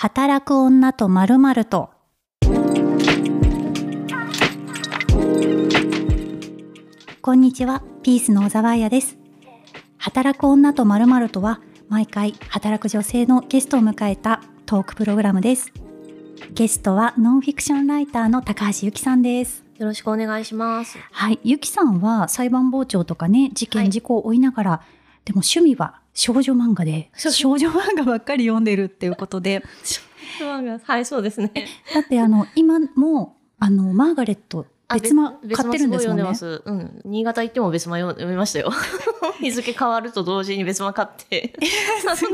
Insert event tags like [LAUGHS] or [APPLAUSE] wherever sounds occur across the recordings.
働く女とまるまると。こんにちは、ピースの小沢彩です。働く女とまるまるとは、毎回働く女性のゲストを迎えたトークプログラムです。ゲストはノンフィクションライターの高橋由紀さんです。よろしくお願いします。はい、由紀さんは裁判傍聴とかね、事件、はい事故を追いながら、でも趣味は少女漫画で、少少女漫画ばっかり読んでるっていうことで、はい、そうですね。だってあの、今も、あの、マーガレット、別間べ買ってるんですもんね。うん。新潟行っても別間読読みましたよ。[LAUGHS] 日付変わると同時に別間買って、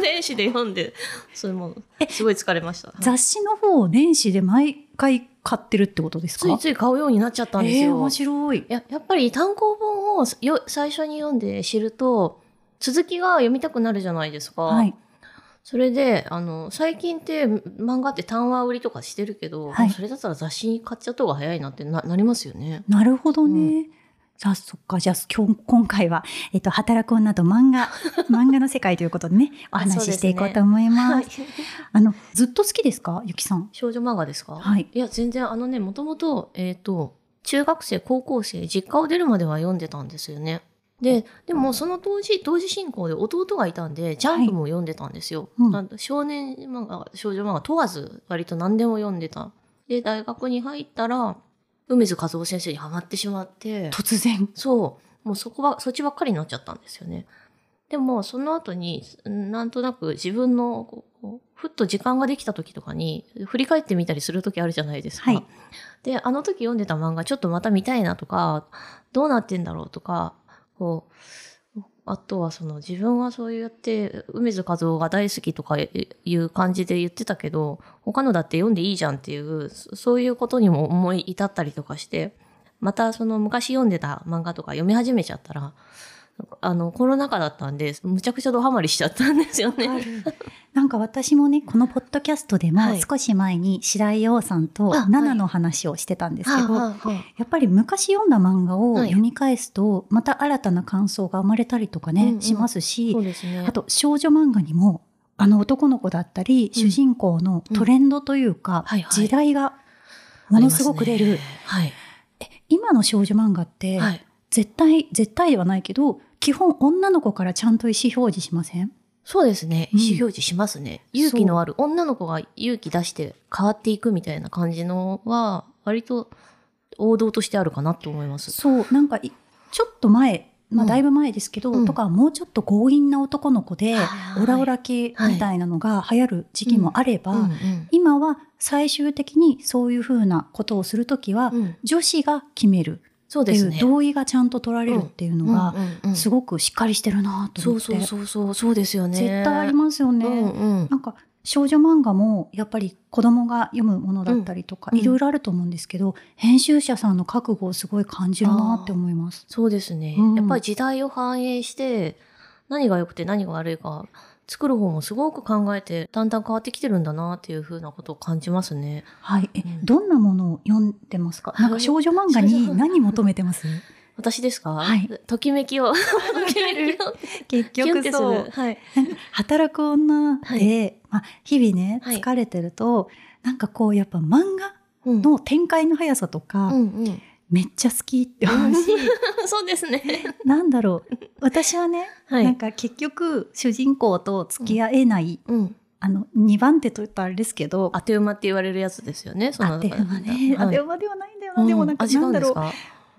電子で読んで、それも、すごい疲れました。雑誌の方を電子で毎回買ってるってことですか？ついつい買うようになっちゃったんですよ。えー面白い。ややっぱり単行本をよ最初に読んで知ると、続きが読みたくなるじゃないですか。はい。それで、あの、最近って漫画って単話売りとかしてるけど、はいそれだったら雑誌買っちゃった方が早いなってななりますよね。なるほどね。じゃあ、そっか。じゃあ、今日、今回は、えっと、働く女と漫画、[LAUGHS] 漫画の世界ということでね、お話ししていこうと思います。はい。あの、ずっと好きですかゆきさん？少女漫画ですか？はい。いや、全然あのね、もともと、えっ、と、中学生、高校生、実家を出るまでは読んでたんですよね。で、でもその当時、同時進行で弟がいたんで、ジャンプも読んでたんですよ。うんあの少年漫画、少女漫画問わず、割と何でも読んでた。で、大学に入ったら、梅津和夫先生にハマってしまって、突然。そう。もうそこは、そっちばっかりになっちゃったんですよね。でも、その後に、んなんとなく自分の、ふっと時間ができた時とかに、振り返ってみたりする時あるじゃないですか。はいで、あの時読んでた漫画ちょっとまた見たいなとか、どうなってんだろうとか、こう、あとはその自分はそうやって梅津和夫が大好きとかいう感じで言ってたけど、他のだって読んでいいじゃんっていう、そういうことにも思い至ったりとかして、またその昔読んでた漫画とか読み始めちゃったら、あの、コロナ禍だったんで、むちゃくちゃドハマりしちゃったんですよね。なんか私もね、このポッドキャストでもはい。少し前に白井陽さんとあはい。ナナの話をしてたんですけど、やっぱり昔読んだ漫画をはい。読み返すと、また新たな感想が生まれたりとかね、うんうん。しますしすね。あと少女漫画にも、あの男の子だったり、うん。主人公のトレンドというか、時代がものすごく出る。ね。はい。今の少女漫画って、はい。絶対、絶対ではないけど、基本女の子からちゃんと意思表示しません？そうですね。うん。意思表示しますね。勇気のある女の子が勇気出して変わっていくみたいな感じのは、割と王道としてあるかなと思います。そう、なんかい、ちょっと前、まあうん。だいぶ前ですけど、うん。とかもうちょっと強引な男の子で、はいはいオラオラ系みたいなのが流行る時期もあれば、うんうん今は最終的にそういうふうなことをするときは、うん。女子が決めるそうですね。同意がちゃんと取られるっていうのが、うんうんうんすごくしっかりしてるなと思って。そうそうそうそう、そうですよね。絶対ありますよね。うんうんなんか少女漫画もやっぱり子供が読むものだったりとか、うんいろいろあると思うんですけど、編集者さんの覚悟をすごい感じるなって思います。そうですね、うんやっぱり時代を反映して、何が良くて何が悪いか、作る方もすごく考えて、だんだん変わってきてるんだなっていうふうなことを感じますね。はい。え、うんどんなものを読んでますか？なんか少女漫画に何求めてます？[LAUGHS] 私ですか？はいときめきを。ときめきを。[LAUGHS] 結キュンってする。はい。働く女で、まあ、日々ね、はい疲れてると、なんかこう、やっぱ漫画うんの展開の速さとか、うんうん。めっちゃ好きって思うし、[LAUGHS] そうですね。なんだろう。私はね、はいなんか結局、主人公と付き合えない、うん。あの、2番手と言ったらあれですけど、当て馬って言われるやつですよね。その当て馬ね、はい当て馬ではないんだよな。でもなんか、なんだろう。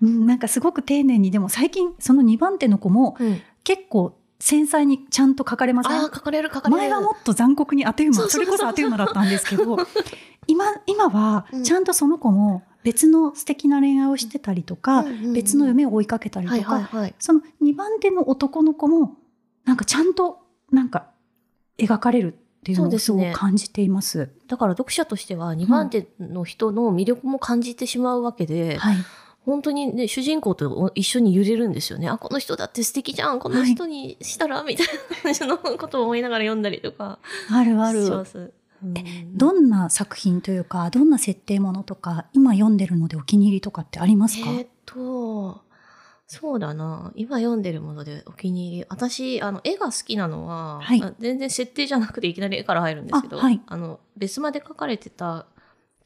うんなんかすごく丁寧に、でも最近、その2番手の子もうん。結構繊細にちゃんと書かれません？ああ、書かれる書かれる。前はもっと残酷に当て馬、それこそ当て馬だったんですけど、今、今はうんちゃんとその子も別の素敵な恋愛をしてたりとか、うんうんうん別の夢を追いかけたりとはいか、はいはい。その2番手の男の子も、なんかちゃんと、なんか、描かれるっていうのをすごく感じています。だから読者としては2番手の人の魅力も感じてしまうわけで、はい。本当にね、主人公と一緒に揺れるんですよね。あ、この人だって素敵じゃん。この人にしたら、みたいな感じのことを思いながら読んだりとかあるある。します。うんどんな作品というか、どんな設定ものとか、今読んでるのでお気に入りとかってありますか、えーっと、そうだな。今読んでるものでお気に入り。私、あの、絵が好きなのは、はいあ全然設定じゃなくていきなり絵から入るんですけど、あはいの、別まで描かれてた、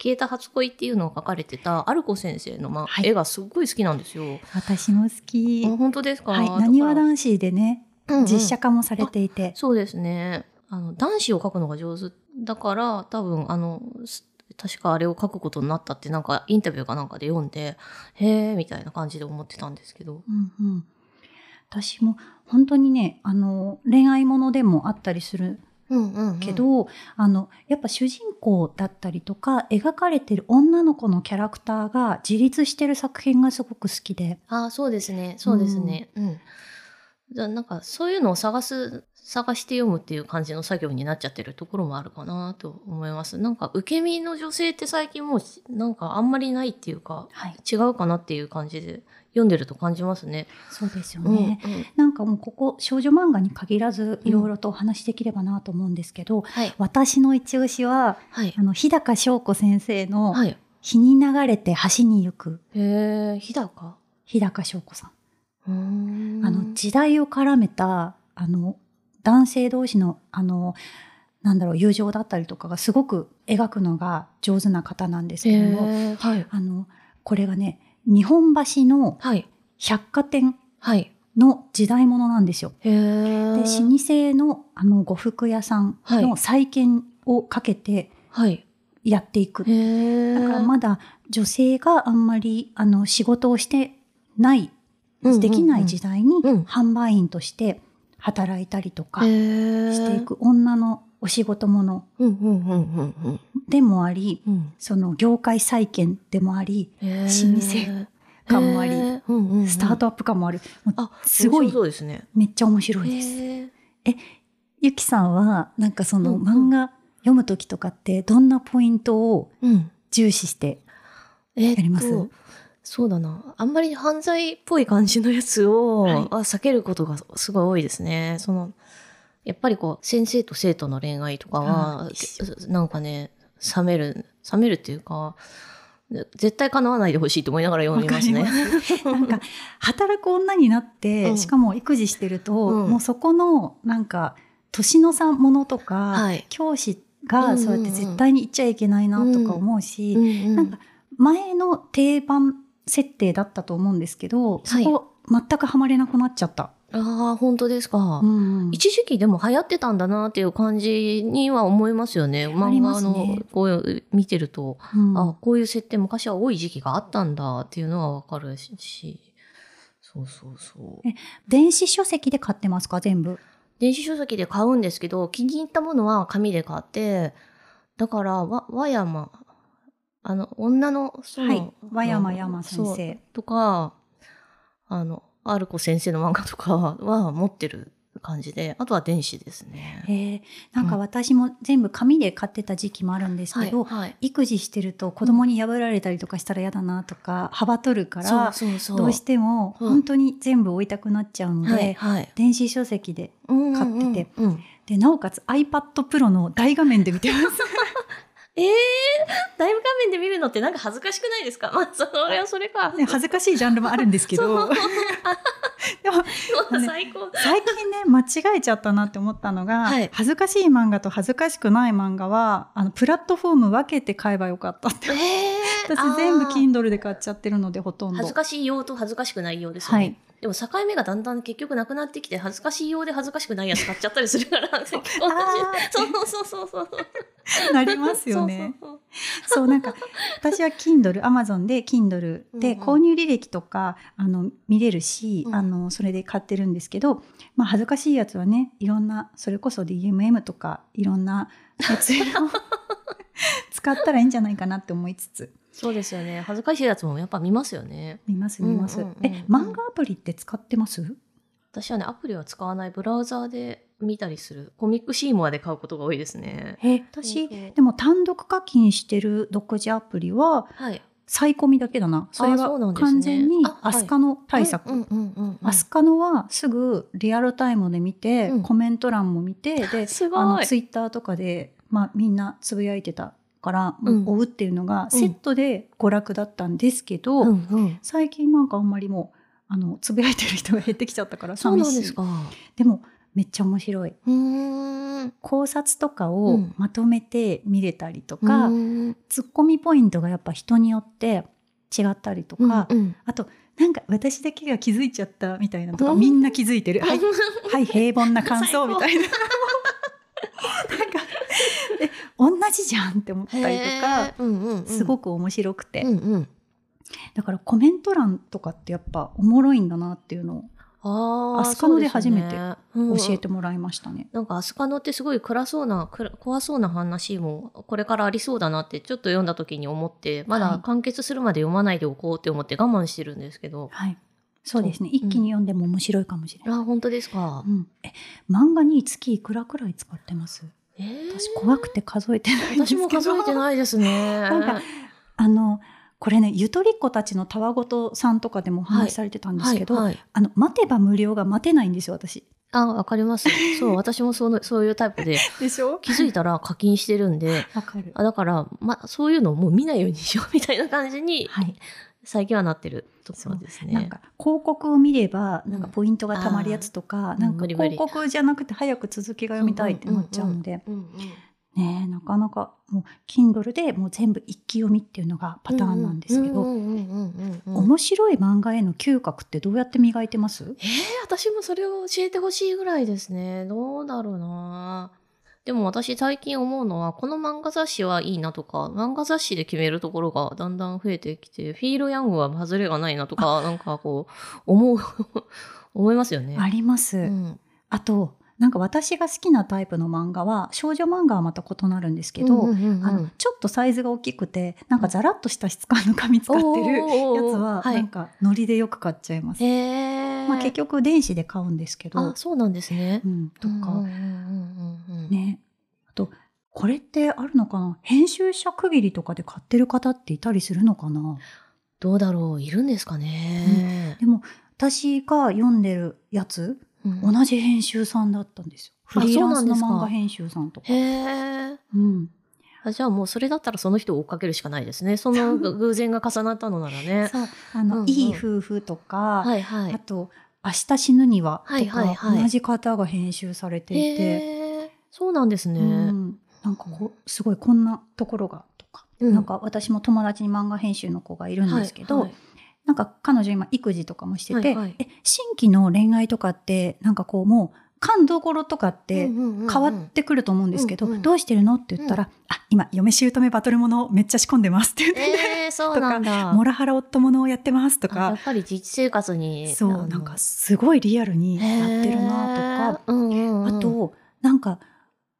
消えた初恋っていうのを描かれてた、アルコ先生の、まはい絵がすっごい好きなんですよ。私も好き。あ本当ですか？はい。なに男子でね、うんうん実写化もされていて。そうですね。あの、男子を描くのが上手だから、多分、あの、す確かあれを書くことになったってなんかインタビューかなんかで読んで、へえ、みたいな感じで思ってたんですけど。うんうん。私も本当にね、あの、恋愛ものでもあったりするうんうん、うん。けど、あの、やっぱ主人公だったりとか、描かれてる女の子のキャラクターが自立してる作品がすごく好きで。ああ、そうですね。そうですね。うん。じゃあなんかそういうのを探す、探して読むっていう感じの作業になっちゃってるところもあるかなと思います。なんか受け身の女性って最近もうなんかあんまりないっていうか、はい。違うかなっていう感じで読んでると感じますね。そうですようんね。うんなんかもうここ少女漫画に限らずいろいろとお話しできればなと思うんですけど、はい。私の一押しは、はいあ。の、日高翔子先生のはい。日に流れて橋に行くへえ、日高？日高翔子さん。んあの、時代を絡めた、あの、男性同士の、あの、なんだろう、友情だったりとかがすごく描くのが上手な方なんですけども、へえ、はい。あの、これがね、日本橋のはい。百貨店はい。の時代物なんですよ。へえ。で、老舗のあの呉服屋さんの再建をかけてはい。やっていく。へえ。だからまだ女性があんまりあの仕事をしてない、できない時代にうん販売員として働いたりとかへしえ。ていく女のお仕事もの。でもあり、うん。その業界再建でもあり、老舗感もありスタートアップ感もある。すごい面白そうですね。めっちゃ面白いです。へゆきさんは、なんかその漫画読むときとかって、どんなポイントを。重視してやります？そうだな。あんまり犯罪っぽい感じのやつを、はい。は避けることがすごい多いですね。その、やっぱりこう、先生と生徒の恋愛とかあはなんかね、冷める、冷めるっていうか、絶対叶わないでほしいと思いながら読みますね。す。[LAUGHS] なんか、働く女になって、うん。しかも育児してると、うん。もうそこの、なんか、年の差ものとか、はい。教師うんがそうやって絶対に言っちゃいけないなとか思うし、うんうん。なんか、前の定番設定だったと思うんですけど、そこ、全くハマれなくなっちゃった。ああ、本当ですか。うん一時期でも流行ってたんだなっていう感じには思いますよね。漫画ますねのこう見てると、うんあこういう設定昔は多い時期があったんだっていうのはわかるし。そうそうそうえ。電子書籍で買ってますか？全部。電子書籍で買うんですけど、気に入ったものは紙で買って、だから、わ、和山、あの、女の、その、はい和山山先生とか、あの、アルコ先生の漫画とかは持ってる感じで、あとは電子ですね。へえなんか私も全部紙で買ってた時期もあるんですけど、はい。育児してると子供に破られたりとかしたら嫌だなとか、幅取るから、そうそうそう。どうしてもうん本当に全部置いたくなっちゃうので、はい、はい。電子書籍で、買買ってて。うん。で、なおかつ iPad Pro の大画面で見てます。[LAUGHS] ええー、だいぶ画面で見るのってなんか恥ずかしくないですか？[LAUGHS] まあ、それはそれか。ね恥ずかしいジャンルもあるんですけど、[LAUGHS] でも最高。[LAUGHS] 最近ね、間違えちゃったなって思ったのが、はい恥ずかしい漫画と恥ずかしくない漫画は、あの、プラットフォーム分けて買えばよかったって。ええー、私全部 Kindle で買っちゃってるので、ほとんど。恥ずかしい用と恥ずかしくない用ですよね。はいでも境目がだんだん結局なくなってきて、恥ずかしい用で恥ずかしくないやつ買っちゃったりするから、[LAUGHS] そう。そうそうそう。なりますよね。そうなんか、私は Kindle、Amazon で Kindle で購入履歴とか、あの、見れるし、うん。あの、それで買ってるんですけど、まあ、恥ずかしいやつはね、いろんな、それこそ DMM とか、いろんなやつを使ったらいいんじゃないかなって思いつつ、そうですよね。恥ずかしいやつもやっぱ見ますよね。見ます、見ます。え、漫画アプリって使ってます？私はね、アプリは使わないブラウザーで見たりする。コミックシーモアで買うことが多いですね。え、私、でも単独課金してる独自アプリは、はい。サイコミだけだな。それは完全にアスカの対策。アスカノはすぐリアルタイムで見て、うんコメント欄も見て、で、[LAUGHS] すごいあのツイッターとかで、まあみんなつぶやいてたから、うん追うっていうのがうん。セットで娯楽だったんですけど、うんうん。最近なんかあんまりもう、あのつぶやいてる人が減ってきちゃったから寂しいなんですか。でもめっちゃ面白い。考察とかうをん。まとめて見れたりとか、うーん。ツッコミポイントがやっぱ人によって違ったりとか、うんうん。あとなんか私だけが気づいちゃったみたいなのとか、うん。みんな気づいてる、はい、はい、平凡な感想みたいな。[LAUGHS] 同じじゃんって思ったりとか、うんうんうん。すごく面白くて、うんうん。だからコメント欄とかってやっぱおもろいんだなっていうのをああ、アスカノで初めて教えてもらいましたね。なんかアスカノってすごい暗そうな、暗怖そうな話もこれからありそうだなってちょっと読んだ時に思って、まはい。だ完結するまで読まないでおこうって思って我慢してるんですけど。はい、そうですね。一気に読んでも面白いかもしれない。あ、本当ですか。う。ん、え漫画に月いくらくらい使ってます？えー私怖くて数えてない私も数えてないですね。[LAUGHS] なんかあのこれねゆとりっ子たちのたわごとさんとかでもお話しされてたんですけど、はいはいあの待てば無料が待てないんですよ私。あ、わかります。[LAUGHS] そう、私もそのそういうタイプで、でしょ？気づいたら課金してるんで、わかる。あだから、ま、そういうのをもう見ないようにしようみたいな感じに、はい。最近はなってるところですね。なんか広告を見ればうんなん。かポイントがたまるやつとか、ー。なんか広告じゃなくて早く続きが読みたいってなっちゃうんで、うんうんねえなかなかもう Kindle でもう全部一気読みっていうのがパターンなんですけど、うんうんうんうんうんうん。面白い漫画への嗅覚ってどうやって磨いてます？えー、私もそれを教えてほしいぐらいですね。どうだろうな。でも私最近思うのは、この漫画雑誌はいいなとか、漫画雑誌で決めるところがだんだん増えてきて、フィール・ヤングは外れがないなとか、なんかこう、思う、[LAUGHS] 思いますよね。あります。うんあとなんか私が好きなタイプの漫画は少女漫画はまた異なるんですけど、あのちょっとサイズが大きくてなんかザラッとした質感の紙使ってるやつははいなんかノリでよく買っちゃいます。へーまあ、結局電子で買うんですけど。あ、、そうなんですね。う。ん、とか、うんうんうんうんうんね。あとこれってあるのかな？編集者区切りとかで買ってる方っていたりするのかな？どうだろう？いるんですかね。でも私が読んでるやつうん。同じ編集さんだったんですよ。フあリーランスの漫画編集さんとか。へえ。うんあじゃあもうそれだったらその人を追っかけるしかないですね。その偶然が重なったのならね。そうあの、うんうんいい夫婦とか、はいはい。あと「明日死ぬには」とか、はいはいはい同じ方が編集されていて。そうなんですね。うんなんかこうすごいこんなところがとか、うんなんか私も友達に漫画編集の子がいるんですけど、はいはいなんか彼女今育児とかもしてて、はいはいえ新規の恋愛とかってなんかこうもう勘どころとかってうんうんうんうん変わってくると思うんですけど、うんうん。どうしてるのって言ったら、あ今嫁姑バトルものめっちゃ仕込んでますって言って、えー、そうなんだ。[LAUGHS] モラハラ夫ものをやってますとか。あやっぱり実生活に。そうなんかすごいリアルにやってるなとか、うんうんうん。あとなんか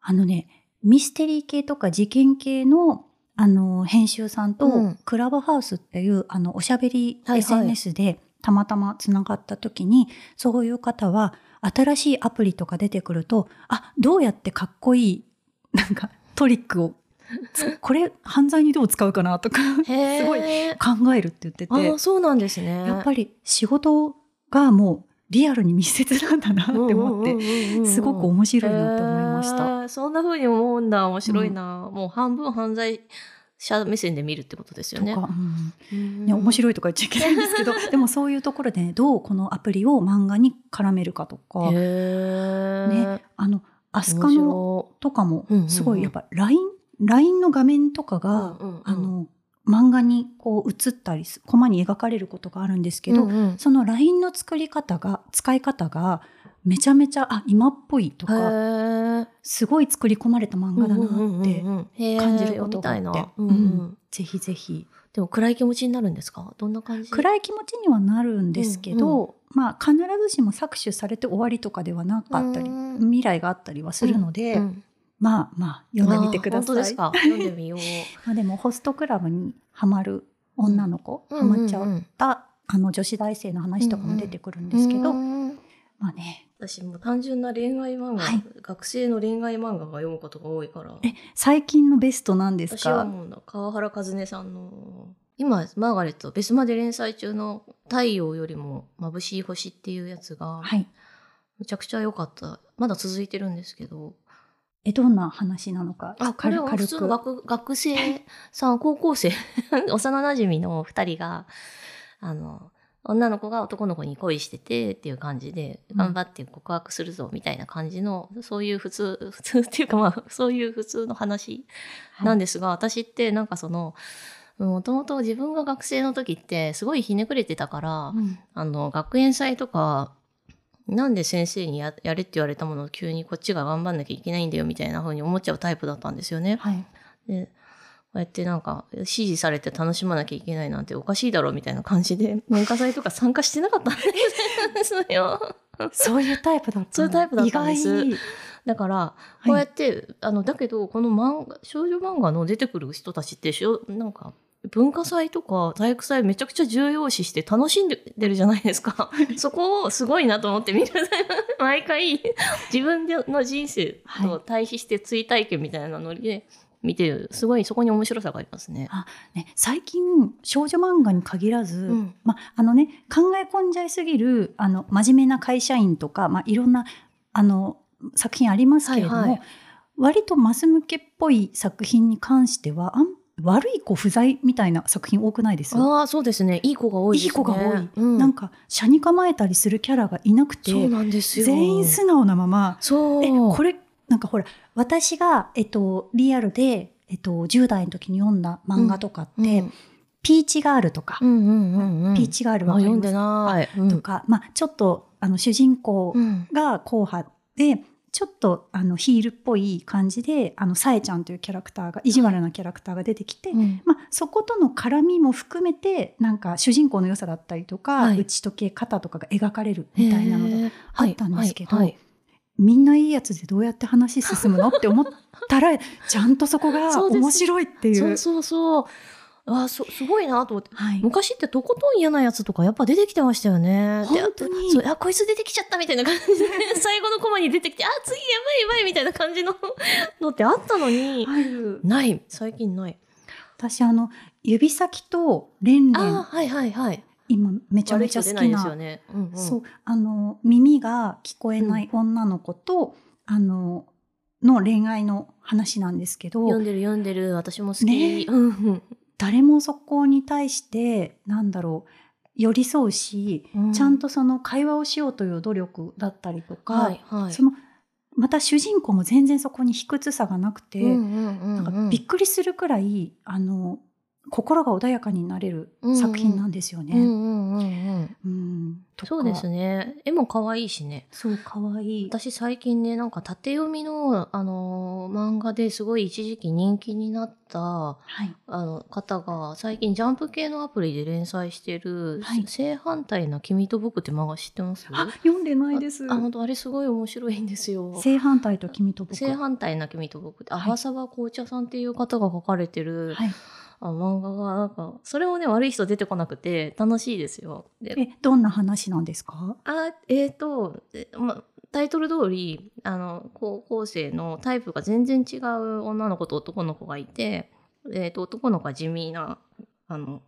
あのねミステリー系とか事件系のあの編集さんと、うん。クラブハウスっていうあのおしゃべりはいはい。SNS でたまたまつながった時に、そういう方は新しいアプリとか出てくるとあどうやってかっこいいなんかトリックをつ [LAUGHS] これ犯罪にどう使うかなとかすごい考えるって言っててあそうなんですね。やっぱり仕事がもうリアルに密接なんだなって思って、てすごく面白いなって思いました。そんな風に思うんだ。面白いな。もう半分犯罪者目線で見るってことですよね。とか、うん。うん。ね、面白いとか言っちゃいけないんですけど [LAUGHS] でもそういうところで、ね、どうこのアプリを漫画に絡めるかとか、ね、あのアスカ面の白とかもうんうんうん。すごいやっぱ LINE, LINE の画面とかが、うんうんうん。あの漫画にこう映ったりすコマに描かれることがあるんですけど、うんうん。その LINE の作り方が使い方がめちゃめちゃあ今っぽいとへかー。すごい作り込まれた漫画だなってて感じることがあって。ううん。んうん。ぜひぜひ。でも暗い気持ちになるんですか？どんな感じ？暗い気持ちにはなるんですけど、まあ必ずしも搾取されて終わりとかではなかったりうん。未来があったりはするので、うんまあまあ読んでみてください。ですか？読んでみよう。[LAUGHS] まあでもホストクラブにハマる女の子、ハマっちゃったあの女子大生の話とかも出てくるんですけど、うん。まあね私も単純な恋愛漫画、はい。学生の恋愛漫画が読むことが多いから。え最近のベストなんです私はかもうな川原和音さんの今マーガレットベスまで連載中の「太陽よりも眩しい星」っていうやつがはい。むちゃくちゃ良かった。まだ続いてるんですけど。えどんな話なのか？あこれは普通の学学生さん高校生 [LAUGHS] 幼なじみの2人があの女の子が男の子に恋しててっていう感じで、うん頑張って告白するぞみたいな感じの、そういう普通、[LAUGHS] 普通っていうかまあ、そういう普通の話なんですが、私ってなんかその、もともと自分が学生の時ってすごいひねくれてたから、うんあの、学園祭とか、なんで先生にややれって言われたものを急にこっちが頑張んなきゃいけないんだよみたいな風に思っちゃうタイプだったんですよね。はい。で、こうやってなんか指示されて楽しまなきゃいけないなんておかしいだろうみたいな感じで、文化祭とか参加してなかったんですよ。[LAUGHS] そういうタイプだったのそういうタイプだったんです意外だから、こうやって、あの、だけど、この漫画、少女漫画の出てくる人たちってしょ、なんか、文化祭とか体育祭めちゃくちゃ重要視して楽しんでるじゃないですか。そこをすごいなと思って見る。毎回自分の人生と対比して追体験みたいなノリで見てる。すごいそこに面白さがありますね。ね、最近少女漫画に限らず、うんまあのね考え込んじゃいすぎるあの真面目な会社員とか、まあ、いろんなあの作品ありますけれども、はいはい割とマス向けっぽい作品に関してはあん悪い子不在みたいな作品多くないです？ああ、そうですね。いい子が多いですね。いい子が多いうん、なんか車に構えたりするキャラがいなくてそうなんですよ。全員素直なままそう。えこれなんかほら私が、えっと、リアルで、えっと、10代の時に読んだ漫画とかって、うん。ピーチガールとか、うんうんうんうん。ピーチガールあわかります？読んでない。うん。とか、まあ、ちょっとあの主人公うん。が硬派で、ちょっとあのヒールっぽい感じであのさえちゃんというキャラクターが意地悪なキャラクターが出てきて、うん。まあ、そことの絡みも含めてなんか主人公の良さだったりとか、はい。打ち解け方とかが描かれるみたいなので、へー。あったんですけどはい。はいみんないいやつでどうやって話進むのって思ったらちゃんとそこが面白いっていう。そうそうそう。あそすごいなと思って。はい昔ってとことん嫌なやつとかやっぱ出てきてましたよね。で本当にそうあこいつ出てきちゃったみたいな感じで [LAUGHS] 最後のコマに出てきてあ次やばいやばいみたいな感じの [LAUGHS] のってあったのに、ない最近ない。私あの指先とレンレあンはいはいはい。今めちゃめちゃ好きななね。うんうん、そうあの耳が聞こえない女の子と、あのの恋愛の話なんですけど読んでる読んでる。私も好き。ね。うんうん。誰もそこに対してなんだろう寄り添うし、うん。ちゃんとその会話をしようという努力だったりとか、はいはい。そのまた主人公も全然そこに卑屈さがなくて、うんうんうんうん。なんかびっくりするくらいあの心が穏やかになれる作品なんですよね。そうですね。絵も可愛いしね。そう可愛い。私最近ね、なんか縦読みの、あのー漫画ですごい一時期人気になった、はい。あの方が最近ジャンプ系のアプリで連載してる、はい。正反対な君と僕って漫画知ってます？あ読んでないです。あ、本当あれすごい面白いんですよ。正反対と君と僕。正反対な君と僕って、はい。アハサバ紅茶さんっていう方が書かれてる、はいあ漫画が、なんか、それもね、悪い人出てこなくて楽しいですよ。でえどんな話なんですか？あ、えっ、と、えま、タイトル通り、あの、高校生のタイプが全然違う女の子と男の子がいて、えっ、と、男の子は地味な、あの、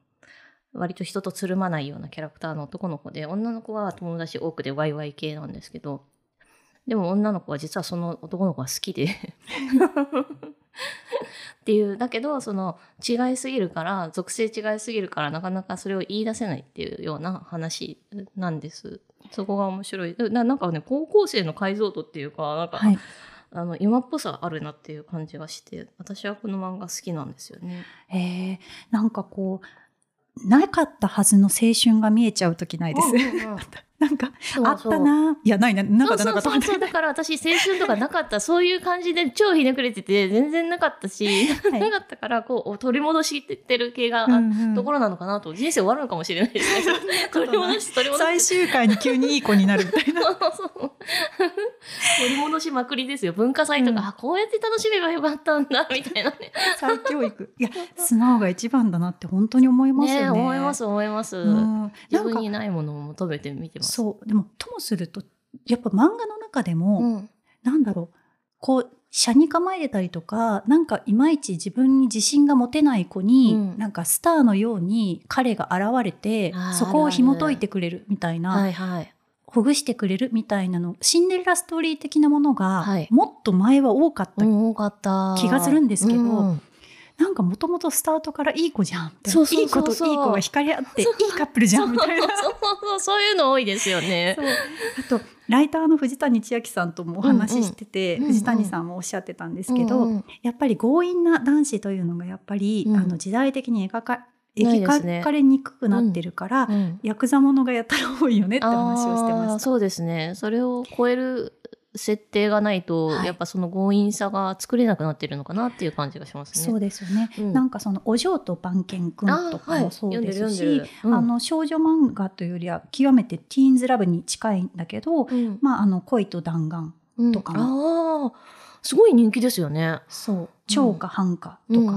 割と人とつるまないようなキャラクターの男の子で、女の子は友達多くでワイワイ系なんですけど、でも女の子は実はその男の子が好きで [LAUGHS] っていう、だけど、その違いすぎるから、属性違いすぎるから、なかなかそれを言い出せないっていうような話なんです。そこが面白い。ななんかね、高校生の解像度っていうか、なんか、はいあの、今っぽさあるなっていう感じがして、私はこの漫画好きなんですよね。えー、なんかこうなかったはずの青春が見えちゃう時ないです、なんかそう [LAUGHS] あったな。いやないななかったなかった。そうそう。そうそうだから私青春とかなかった。そういう感じで超ひねくれてて全然なかったし、はい。なかったからこう取り戻してる系が、ところなのかなと。人生終わるのかもしれないですね。[LAUGHS] 取り戻し取り戻し最終回に急にいい子になるみたいな。そう [LAUGHS] 取り戻しまくりですよ。文化祭とか、うん。あこうやって楽しめばよかったんだみたいなね。再教育。いや素直が一番だなって本当に思いますよね。ね思います思います、うん。自分なんかにないものを求めて見てますそう。でもともするとやっぱ漫画の中でも、うん。なんだろうこう車に構えてたりとかなんかいまいち自分に自信が持てない子に、うん。なんかスターのように彼が現れてそこを紐解いてくれるみたいな、はいはい。ほぐしてくれるみたいなのシンデレラストーリー的なものが、はい。もっと前は多かった、うん多かった。気がするんですけどうんなんかもともとスタートからいい子じゃんって。そういい子といい子が惹かれ合っていいカップルじゃんみたいな。そうそうそうそう。いうの多いですよね。あとライターの藤谷千秋さんともお話ししてて、うん。うん藤谷さんもおっしゃってたんですけど、うんうん。やっぱり強引な男子というのがやっぱり、うん。あの時代的に描か描かれにくくなってるから、うん。ヤクザものがやたら多いよねって話をしてました。そうですね。それを超える設定がないと、はい。やっぱその強引さが作れなくなってるのかなっていう感じがしますね。そうですよね、うん。なんかそのお嬢と番犬くんとかもそうですし、あはいうん。あの少女漫画というよりは極めてティーンズラブに近いんだけど、うん。まああの恋と弾丸うん。とかああ、すごい人気ですよね。そう。超か半かとか、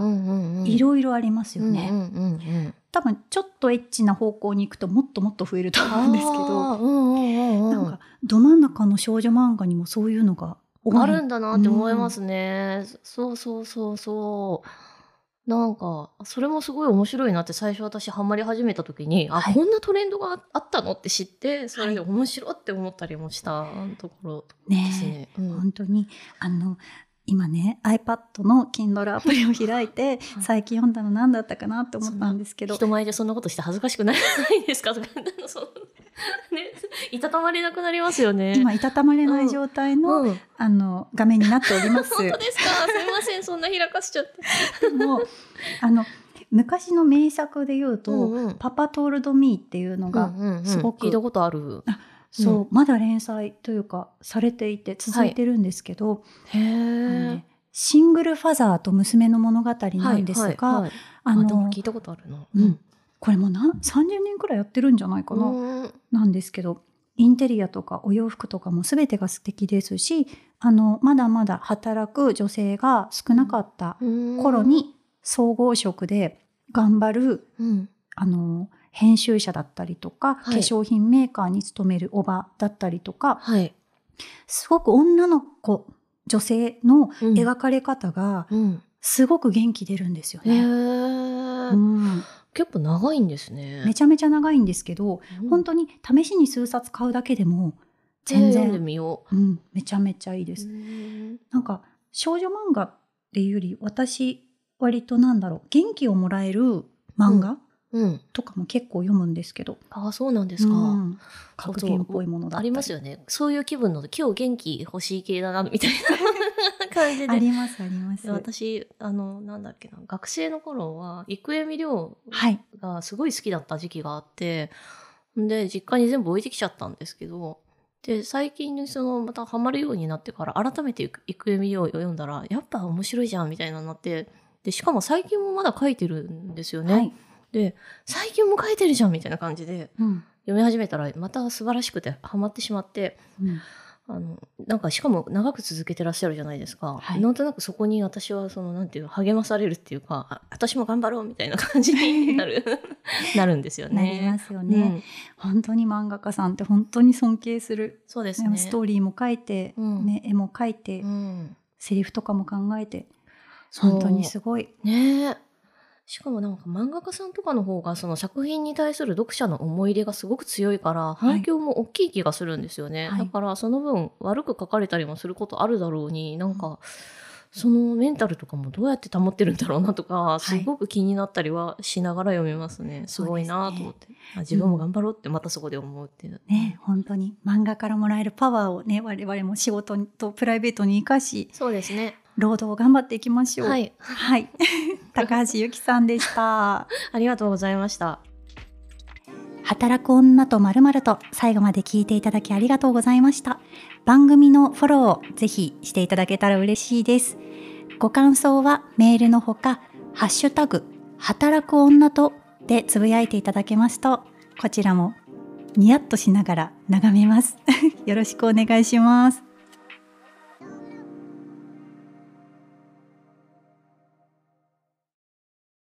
いいろいろありますよね、うんうんうんうん多分ちょっとエッチな方向に行くともっともっと増えると思うんですけど、うんうんうんうんなんかど真ん中の少女漫画にもそういうのがあるんだなって思いますね。そうそうそうそう。なんか、それもすごい面白いなって最初私ハマり始めた時に、あ、はいこんなトレンドがあったのって知って、それで面白って思ったりもしたところねですね。うん本当にあの今ね iPad の Kindle アプリを開いて最近読んだの何だったかなって思ったんですけど人前でそんなことして恥ずかしくないですか？[LAUGHS] ね、いたたまれなくなりますよね。今いたたまれない状態の,、うん、あの画面になっております。[LAUGHS] 本当ですか？すいません、そんな開かしちゃって。でもあの昔の名作で言うと「うんうんパパトールドミー」っていうのが、うんうんうんすごく聞いたことある。そうまだ連載というかされていて続いてるんですけど、へあのえね。シングルファザーと娘の物語なんですが、はいはいはい。あの聞いたことあるな。うん。これもな30年くらいやってるんじゃないかな、うん。なんですけどインテリアとかお洋服とかも全てが素敵ですしあのまだまだ働く女性が少なかった頃に総合職で頑張るうん。あの編集者だったりとか、はい化粧品メーカーに勤めるおばだったりとかはい。すごく女の子女性のうん描かれ方がうん。すごく元気出るんですよへね。えう。ん、結構長いんですね。めちゃめちゃ長いんですけど、うん本当に試しに数冊買うだけでも全全然読んで然、みようん、めちゃめちゃいいでう。す。うんなんか少女漫画っていうより私割となんだろう元気をもらえる漫画うん。とかも結構読むんですけど、ああ、そうなんですか。うん格言っぽいものだありますよね。そういう気分の、今日元気欲しい系だな、みたいな [LAUGHS] 感じあで。りますあります。私、あの、なんだっけな、学生の頃は、郁恵美涼はいがすごい好きだった時期があって、で、実家に全部置いてきちゃったんですけど、で、最近、その、またハマるようになってから、改めて郁恵美涼を読んだら、やっぱ面白いじゃん、みたいななって、で、しかも最近もまだ書いてるんですよね。はい、で、最近も書いてるじゃん、みたいな感じで、うん読み始めたら、また素晴らしくて、ハマってしまって、うんあの、なんかしかも長く続けてらっしゃるじゃないですか。はいなんとなくそこに私はその、なんていう、励まされるっていうか、あ私も頑張ろうみたいな感じに [LAUGHS] なる、[LAUGHS] なるんですよね。なりますようね、ん本当に漫画家さんって本当に尊敬する、そうですね。ストーリーも書いて、うんね、絵も描いて、うん。セリフとかも考えて本当にすごい。ねえ。しかもなんか漫画家さんとかの方がその作品に対する読者の思い入れがすごく強いから反響も大きい気がするんですよね。はいだからその分悪く書かれたりもすることあるだろうになんかそのメンタルとかもどうやって保ってるんだろうなとかすごく気になったりはしながら読みますね。すごいなと思って、あ自分も頑張ろうってまたそこで思うっていう。ね、本当に漫画からもらえるパワーをね我々も仕事とプライベートに生かしそうですね。労働を頑張っていきましょう。はい。はい、[LAUGHS] 高橋由紀さんでした。[LAUGHS] ありがとうございました。働く女とまるまると最後まで聞いていただきありがとうございました。番組のフォローをぜひしていただけたら嬉しいです。ご感想はメールのほか、ハッシュタグ、働く女とでつぶやいていただけますと、こちらもニヤッとしながら眺めます。[LAUGHS] よろしくお願いします。